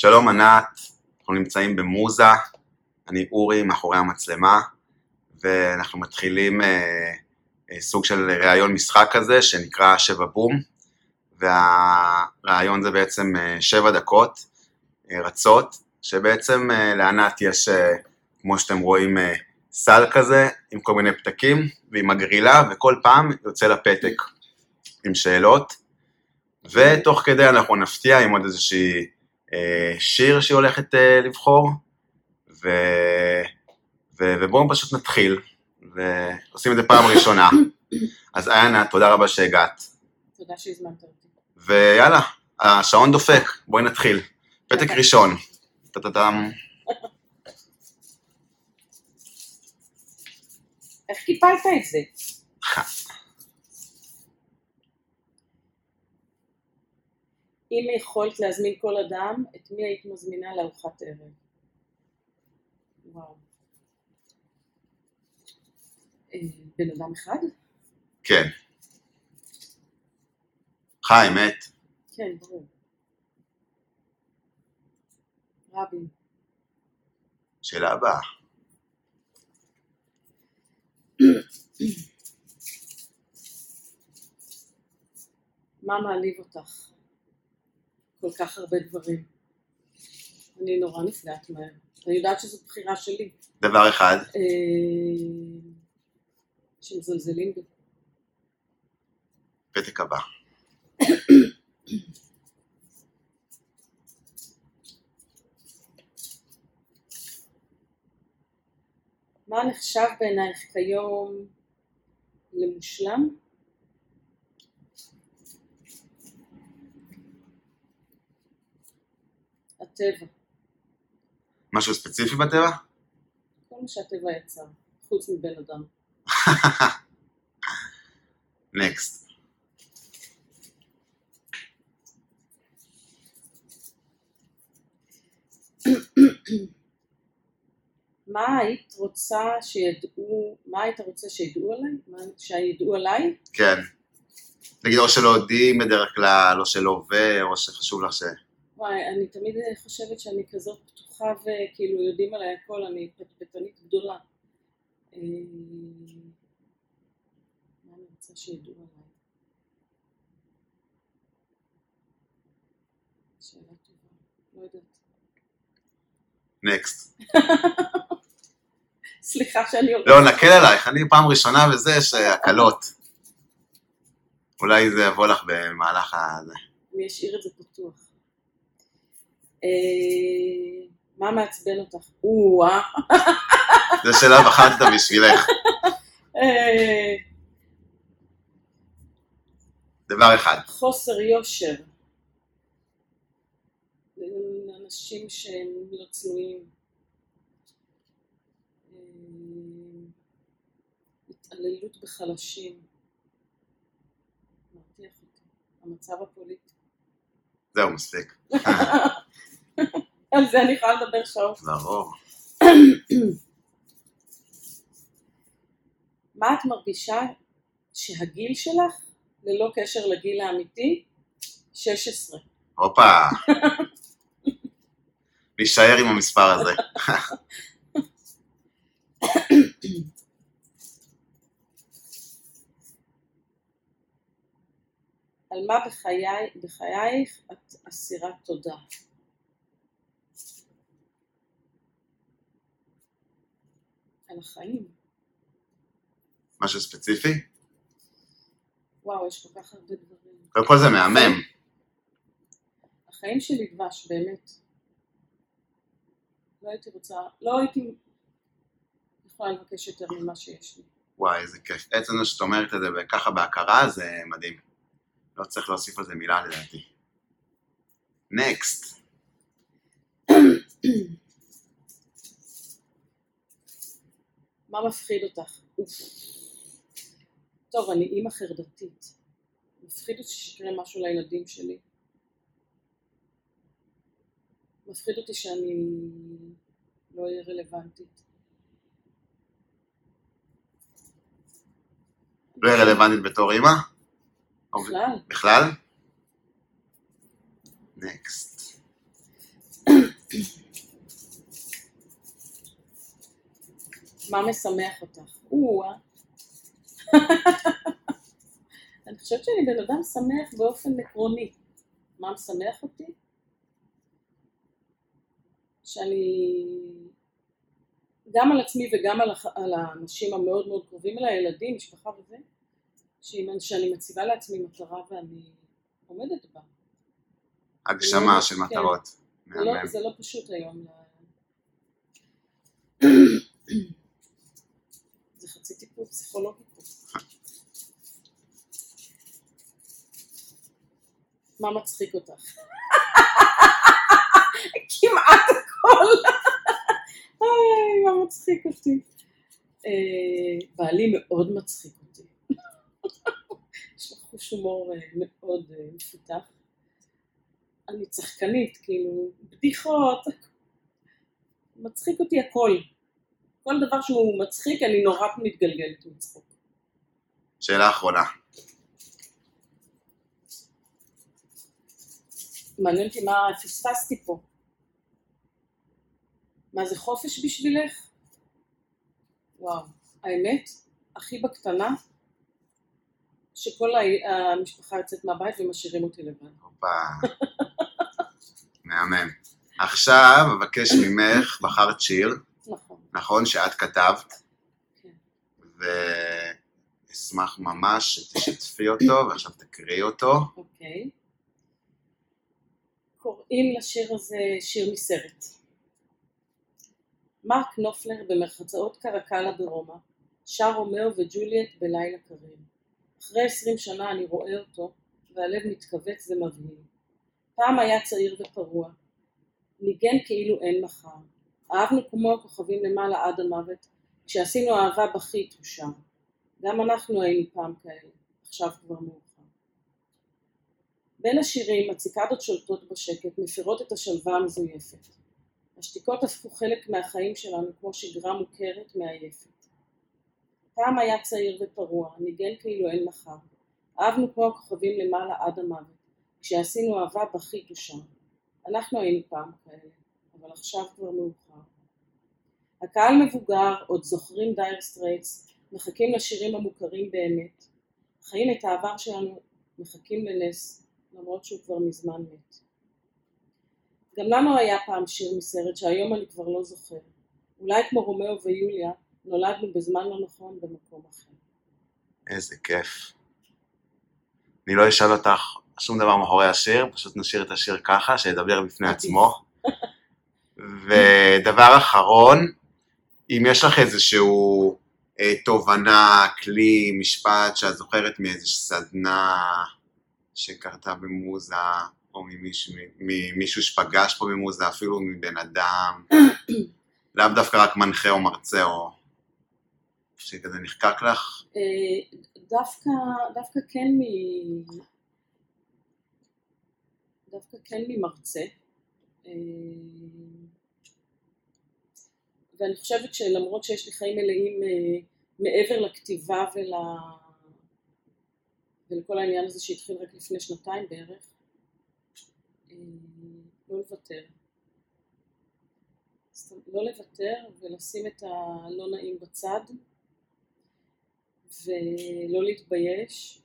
שלום ענת, אנחנו נמצאים במוזה, אני אורי מאחורי המצלמה, ואנחנו מתחילים אה, אה, סוג של ראיון משחק כזה שנקרא שבע בום, והראיון זה בעצם אה, שבע דקות אה, רצות, שבעצם אה, לענת יש, אה, כמו שאתם רואים, אה, סל כזה עם כל מיני פתקים ועם הגרילה, וכל פעם יוצא לה פתק עם שאלות, ותוך כדי אנחנו נפתיע עם עוד איזושהי שיר שהיא הולכת אה, לבחור, ו... ו... ובואו פשוט נתחיל, ועושים את זה פעם ראשונה. אז איינה, תודה רבה שהגעת. תודה שהזמנת אותי. ויאללה, השעון דופק, בואי נתחיל. פתק ראשון. טה-טה-טם. איך קיפלת את זה? אם יכולת להזמין כל אדם, את מי היית מזמינה לארוחת ערב? וואו. אה, בן אדם אחד? כן. חי, מת. כן, ברור. רבין. שאלה הבאה. מה מעליב אותך? כל כך הרבה דברים. אני נורא נפגעת מהר. אני יודעת שזו בחירה שלי. דבר אחד. אה, שמזלזלים בי. פתק הבא. מה נחשב בעינייך כיום למושלם? הטבע. משהו ספציפי בטבע? כל מה שהטבע יצר, חוץ מבן אדם. נקסט. מה היית רוצה שידעו, מה היית רוצה שידעו עליי? מה שידעו עליי? כן. נגיד או שלא יודעים בדרך כלל, או שלא עובר, או שחשוב לך ש... וואי, אני תמיד חושבת שאני כזאת פתוחה וכאילו יודעים עליי הכל, אני פטפטנית גדולה. אה, מה אני רוצה שידעו עליי? שאלה טובה, לא יודעת. נקסט. סליחה שאני אומרת. לא, נקל עלייך, אני פעם ראשונה וזה, יש אה, הקלות. אולי זה יבוא לך במהלך ה... אני אשאיר את זה פתוח. אה, מה מעצבן אותך? או-אה. זה שאלה בחרת בשבילך. אה, דבר אחד. חוסר יושר. אנשים שהם לא צנועים. אה, התעללות בחלשים. מרתיח אותי. המצב הפוליטי. זהו, מספיק. על זה אני יכולה לדבר שעות. ברור. מה את מרגישה שהגיל שלך, ללא קשר לגיל האמיתי, 16. הופה. להישאר עם המספר הזה. על מה בחיי, בחייך את אסירת תודה? על החיים. משהו ספציפי? וואו, יש כל כך הרבה דברים. קודם כל זה מהמם. החיים שלי דבש, באמת. לא הייתי רוצה, לא הייתי יכולה לבקש יותר ממה שיש לי. וואי, איזה כיף. עצם זה שאת אומרת את זה ככה בהכרה, זה מדהים. לא צריך להוסיף על זה מילה לדעתי. נקסט. מה מפחיד אותך? טוב, אני אימא חרדתית. מפחיד אותי שיקרה משהו לילדים שלי. מפחיד אותי שאני לא אהיה רלוונטית. לא יהיה רלוונטית בתור אימא? בכלל. בכלל? נקסט. מה משמח אותך? או-אה. אני חושבת שאני בן אדם שמח באופן עקרוני. מה משמח אותי? שאני גם על עצמי וגם על, הח... על האנשים המאוד מאוד קרובים אליי, ילדים, משפחה וזה, שאני מציבה לעצמי מטרה ואני עומדת בה. הגשמה לא- של כן. מטרות. לא. זה לא פשוט היום. חצי טיפול פסיכולוגי פה. מה מצחיק אותך? כמעט הכל. מה מצחיק אותי. אה, בעלי מאוד מצחיק אותי. יש לו חוש הומור אה, מאוד אה, מפותח. אני צחקנית, כאילו, בדיחות, מצחיק אותי הכל. כל דבר שהוא מצחיק, אני נורא מתגלגלת מצחוק. שאלה אחרונה. מעניין אותי מה פספסתי פה. מה זה חופש בשבילך? וואו, האמת, הכי בקטנה, שכל המשפחה יוצאת מהבית ומשאירים אותי לבד. הופה. מהמם. עכשיו אבקש ממך, בחרת שיר, נכון, שאת כתבת, כן. ואשמח ממש שתשתפי אותו, ועכשיו תקריאי אותו. אוקיי. קוראים לשיר הזה שיר מסרט. מרק נופלר במרחצאות קרקלה ברומא, שר רומאו וג'וליאט בלילה קרים. אחרי עשרים שנה אני רואה אותו, והלב מתכווץ ומבהיל. פעם היה צעיר ופרוע. ניגן כאילו אין מחר. אהבנו כמו הכוכבים למעלה עד המוות, כשעשינו אהבה בכית הוא שר. גם אנחנו היינו פעם כאלה, עכשיו כבר מאוחר. בין השירים הציקדות שולטות בשקט, מפירות את השלווה המזויפת. השתיקות הפכו חלק מהחיים שלנו כמו שגרה מוכרת מעייפת. פעם היה צעיר ופרוע, ניגן כאילו אין מחר. אהבנו כמו הכוכבים למעלה עד המוות. כשעשינו אהבה בכית ושם. אנחנו היינו פעם כאלה, אבל עכשיו כבר מאוחר. הקהל מבוגר, עוד זוכרים Dire Straits, מחכים לשירים המוכרים באמת. חיים את העבר שלנו, מחכים לנס, למרות שהוא כבר מזמן מת. גם לנו היה פעם שיר מסרט שהיום אני כבר לא זוכר. אולי כמו רומאו ויוליה, נולדנו בזמן לא נכון במקום אחר. איזה כיף. אני לא אשאל אותך שום דבר מאחורי השיר, פשוט נשאיר את השיר ככה, שידבר בפני. עצמו. ודבר אחרון, אם יש לך איזשהו אה, תובנה, כלי, משפט שאת זוכרת מאיזושהי סדנה שקרתה במוזה, או ממישהו, ממישהו שפגש פה במוזה, אפילו מבן אדם, לאו דווקא רק מנחה או מרצה, או שכזה נחקק לך, אה, דווקא, דווקא כן מ... דווקא כן ממרצה. ואני חושבת שלמרות שיש לי חיים מלאים אה, מעבר לכתיבה ול... ולכל העניין הזה שהתחיל רק לפני שנתיים בערך, אה, לא לוותר. לא לוותר ולשים את הלא נעים בצד ולא להתבייש.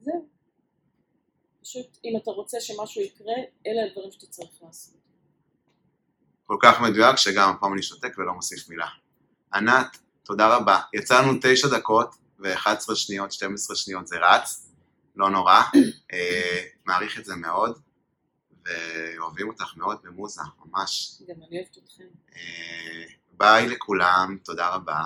זהו. פשוט אם אתה רוצה שמשהו יקרה, אלה הדברים שאתה צריך לעשות. כל כך מדויק שגם הפעם אני שותק ולא מוסיף מילה. ענת, תודה רבה. יצאנו תשע דקות ו-11 שניות, 12 שניות, זה רץ, לא נורא. אה, מעריך את זה מאוד, ואוהבים אותך מאוד במוזה, ממש. גם אני אוהבת אתכם. אה, ביי לכולם, תודה רבה.